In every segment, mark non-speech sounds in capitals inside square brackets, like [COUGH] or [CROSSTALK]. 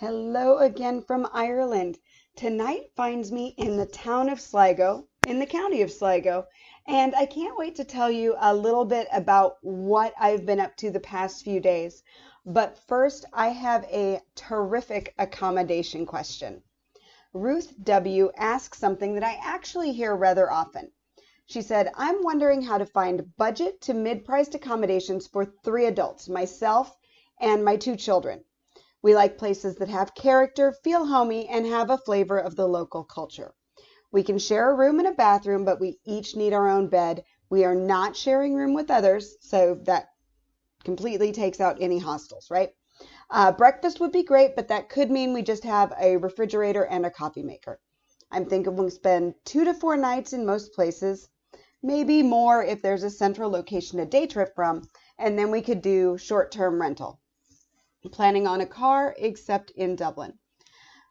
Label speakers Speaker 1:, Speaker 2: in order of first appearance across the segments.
Speaker 1: Hello again from Ireland. Tonight finds me in the town of Sligo, in the county of Sligo, and I can't wait to tell you a little bit about what I've been up to the past few days. But first, I have a terrific accommodation question. Ruth W. asks something that I actually hear rather often. She said, I'm wondering how to find budget to mid priced accommodations for three adults, myself and my two children. We like places that have character, feel homey, and have a flavor of the local culture. We can share a room and a bathroom, but we each need our own bed. We are not sharing room with others, so that completely takes out any hostels, right? Uh, breakfast would be great, but that could mean we just have a refrigerator and a coffee maker. I'm thinking we'll spend two to four nights in most places, maybe more if there's a central location to day trip from, and then we could do short term rental planning on a car except in Dublin.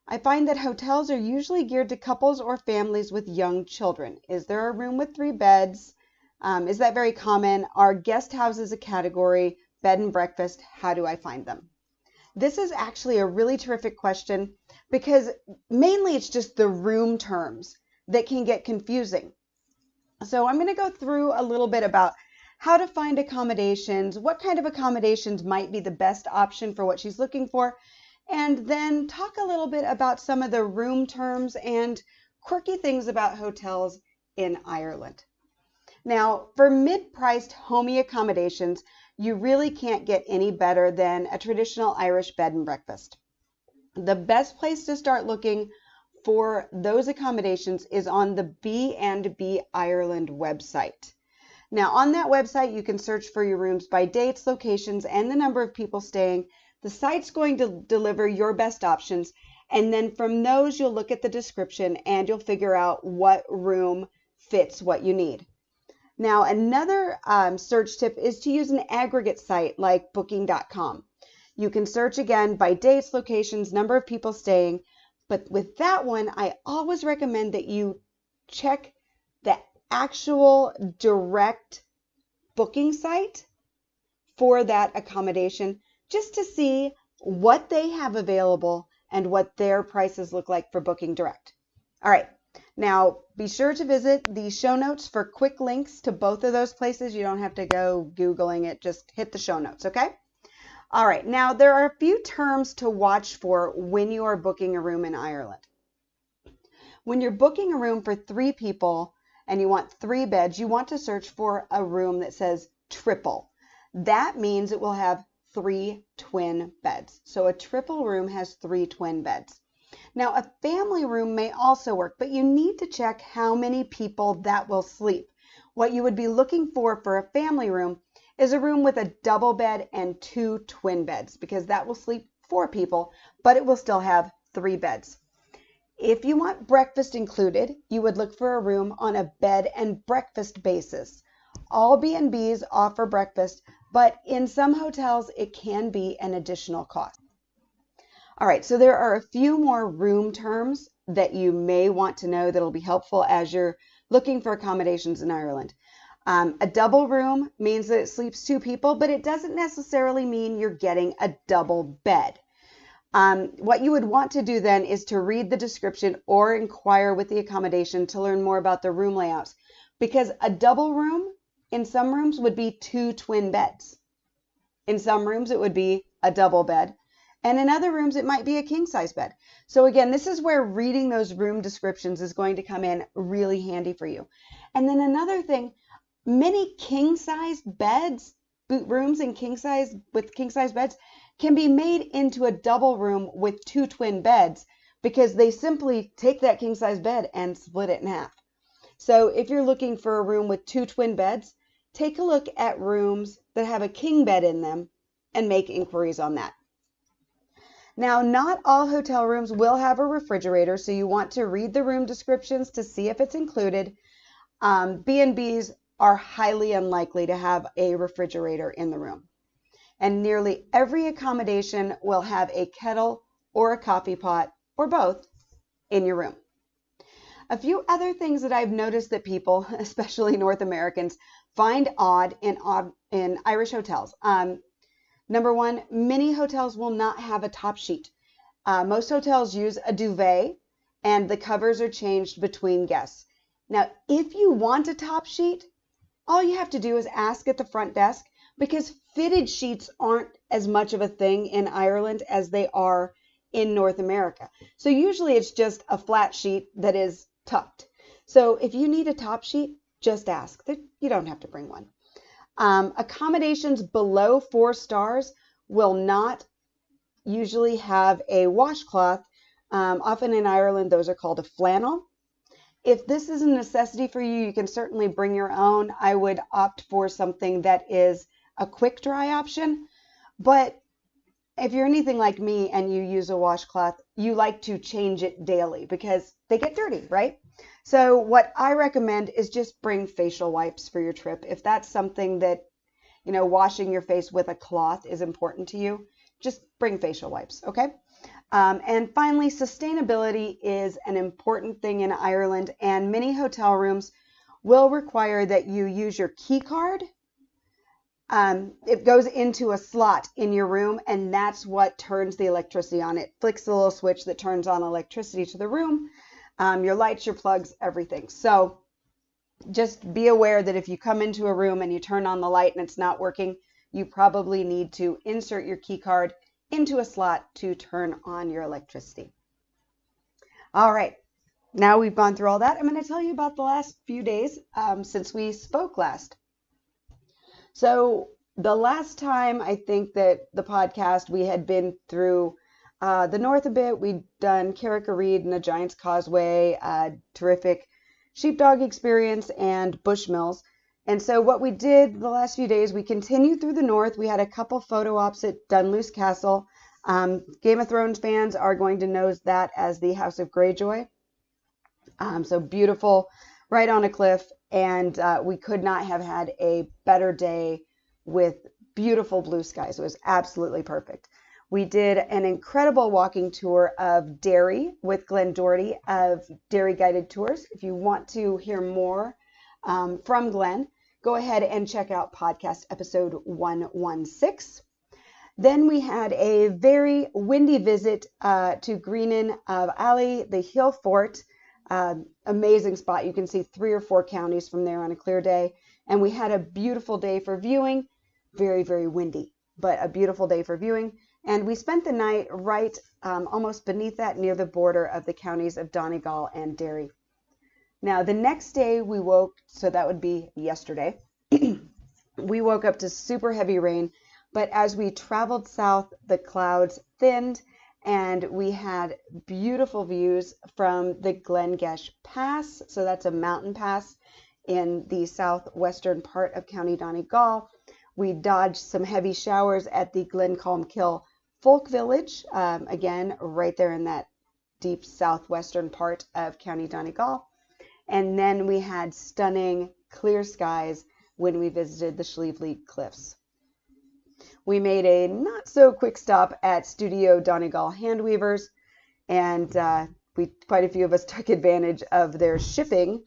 Speaker 1: I find that hotels are usually geared to couples or families with young children. Is there a room with three beds? Um, is that very common? Are guest houses a category? Bed and breakfast? How do I find them? This is actually a really terrific question because mainly it's just the room terms that can get confusing. So I'm going to go through a little bit about how to find accommodations, what kind of accommodations might be the best option for what she's looking for, and then talk a little bit about some of the room terms and quirky things about hotels in Ireland. Now, for mid priced homey accommodations, you really can't get any better than a traditional Irish bed and breakfast. The best place to start looking for those accommodations is on the B&B Ireland website. Now, on that website, you can search for your rooms by dates, locations, and the number of people staying. The site's going to deliver your best options. And then from those, you'll look at the description and you'll figure out what room fits what you need. Now, another um, search tip is to use an aggregate site like booking.com. You can search again by dates, locations, number of people staying. But with that one, I always recommend that you check the actual direct booking site for that accommodation just to see what they have available and what their prices look like for booking direct. All right. Now, be sure to visit the show notes for quick links to both of those places. You don't have to go Googling it, just hit the show notes, okay? All right, now there are a few terms to watch for when you are booking a room in Ireland. When you're booking a room for three people, and you want three beds, you want to search for a room that says triple. That means it will have three twin beds. So a triple room has three twin beds. Now, a family room may also work, but you need to check how many people that will sleep. What you would be looking for for a family room is a room with a double bed and two twin beds because that will sleep four people, but it will still have three beds. If you want breakfast included, you would look for a room on a bed and breakfast basis. All B&Bs offer breakfast, but in some hotels it can be an additional cost. All right, so there are a few more room terms that you may want to know that'll be helpful as you're looking for accommodations in Ireland. Um, a double room means that it sleeps two people, but it doesn't necessarily mean you're getting a double bed. Um, what you would want to do then is to read the description or inquire with the accommodation to learn more about the room layouts. Because a double room in some rooms would be two twin beds. In some rooms, it would be a double bed. And in other rooms, it might be a king size bed. So, again, this is where reading those room descriptions is going to come in really handy for you. And then another thing many king size beds, boot rooms and king size with king size beds, can be made into a double room with two twin beds because they simply take that king size bed and split it in half. So if you're looking for a room with two twin beds, take a look at rooms that have a king bed in them and make inquiries on that. Now, not all hotel rooms will have a refrigerator, so you want to read the room descriptions to see if it's included. Um, B&Bs are highly unlikely to have a refrigerator in the room and nearly every accommodation will have a kettle or a coffee pot or both in your room. A few other things that I've noticed that people, [LAUGHS] especially North Americans, find odd in odd in Irish hotels. Um, number one, many hotels will not have a top sheet. Uh, most hotels use a duvet and the covers are changed between guests. Now, if you want a top sheet, all you have to do is ask at the front desk because fitted sheets aren't as much of a thing in Ireland as they are in North America. So usually it's just a flat sheet that is tucked. So if you need a top sheet, just ask. You don't have to bring one. Um, accommodations below four stars will not usually have a washcloth. Um, often in Ireland, those are called a flannel. If this is a necessity for you, you can certainly bring your own. I would opt for something that is a quick dry option. But if you're anything like me and you use a washcloth, you like to change it daily because they get dirty, right? So, what I recommend is just bring facial wipes for your trip. If that's something that, you know, washing your face with a cloth is important to you, just bring facial wipes, okay? Um, and finally, sustainability is an important thing in Ireland, and many hotel rooms will require that you use your key card. Um, it goes into a slot in your room, and that's what turns the electricity on. It flicks the little switch that turns on electricity to the room, um, your lights, your plugs, everything. So just be aware that if you come into a room and you turn on the light and it's not working, you probably need to insert your key card into a slot to turn on your electricity. All right, now we've gone through all that, I'm going to tell you about the last few days um, since we spoke last. So, the last time I think that the podcast we had been through uh, the north a bit, we'd done Carrick-a-Rede and the Giant's Causeway, uh, terrific sheepdog experience, and Bushmills. And so what we did the last few days, we continued through the north. We had a couple photo ops at Dunluce Castle. Um, Game of Thrones fans are going to know that as the House of Greyjoy. Um, so beautiful, right on a cliff. And uh, we could not have had a better day with beautiful blue skies. It was absolutely perfect. We did an incredible walking tour of Derry with Glenn Doherty of Derry Guided Tours. If you want to hear more um, from Glenn, go ahead and check out podcast episode 116. Then we had a very windy visit uh, to Grianan of Aileach, the Hill Fort. Uh, amazing spot. You can see three or four counties from there on a clear day. And we had a beautiful day for viewing. Very, very windy, but a beautiful day for viewing. And we spent the night right um, almost beneath that near the border of the counties of Donegal and Derry. Now, the next day we woke, so that would be yesterday, [CLEARS THROAT] we woke up to super heavy rain. But as we traveled south, the clouds thinned and we had beautiful views from the Glengesh Pass. So that's a mountain pass in the southwestern part of County Donegal. We dodged some heavy showers at the Glencolmcille Folk Village, um, again, right there in that deep southwestern part of County Donegal. And then we had stunning clear skies when we visited the Slieve Cliffs. We made a not so quick stop at Studio Donegal Handweavers, and uh, we quite a few of us [LAUGHS] took advantage of their shipping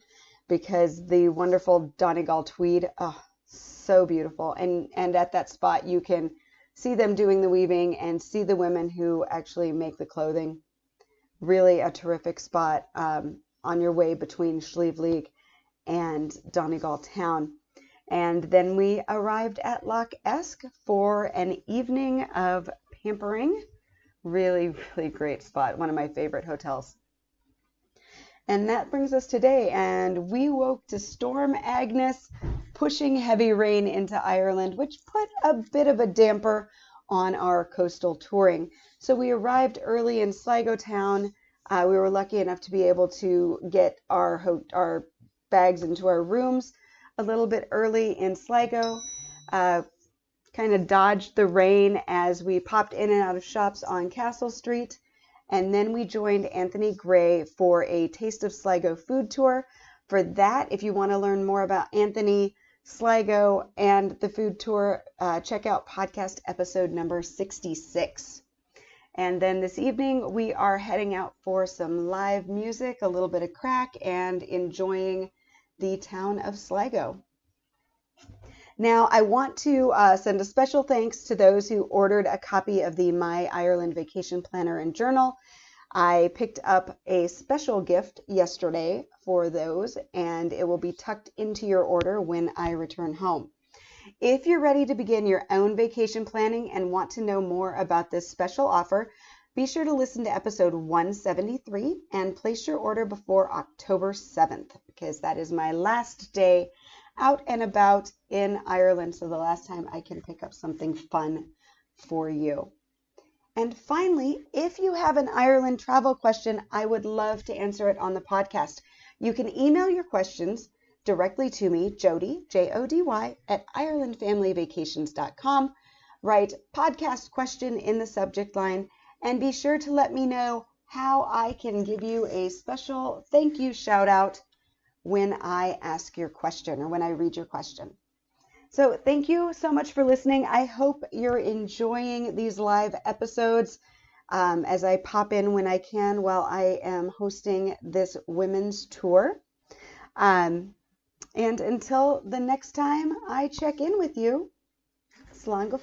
Speaker 1: because the wonderful Donegal tweed, oh, so beautiful. And and at that spot you can see them doing the weaving and see the women who actually make the clothing. Really a terrific spot. Um, on your way between Slieve League and Donegal town. And then we arrived at Lough Eske for an evening of pampering. Really, really great spot. One of my favorite hotels. And that brings us today. And we woke to Storm Agnes pushing heavy rain into Ireland, which put a bit of a damper on our coastal touring. So we arrived early in Sligo town uh, we were lucky enough to be able to get our our bags into our rooms a little bit early in Sligo. Uh, kind of dodged the rain as we popped in and out of shops on Castle Street. And then we joined Anthony Gray for a Taste of Sligo food tour. For that, if you want to learn more about Anthony, Sligo, and the food tour, uh, check out podcast episode number 66. And then this evening, we are heading out for some live music, a little bit of craic, and enjoying the town of Sligo. Now, I want to uh, send a special thanks to those who ordered a copy of the My Ireland Vacation Planner and Journal. I picked up a special gift yesterday for those, and it will be tucked into your order when I return home. If you're ready to begin your own vacation planning and want to know more about this special offer, be sure to listen to episode 173 and place your order before October 7th because that is my last day out and about in Ireland. So the last time I can pick up something fun for you. And finally, if you have an Ireland travel question, I would love to answer it on the podcast. You can email your questions directly to me, Jody, J O D Y, at IrelandFamilyVacations.com. Write podcast question in the subject line and be sure to let me know how I can give you a special thank you shout out when I ask your question or when I read your question. So, thank you so much for listening. I hope you're enjoying these live episodes um, as I pop in when I can while I am hosting this women's tour. Um, and until the next time I check in with you, Slán go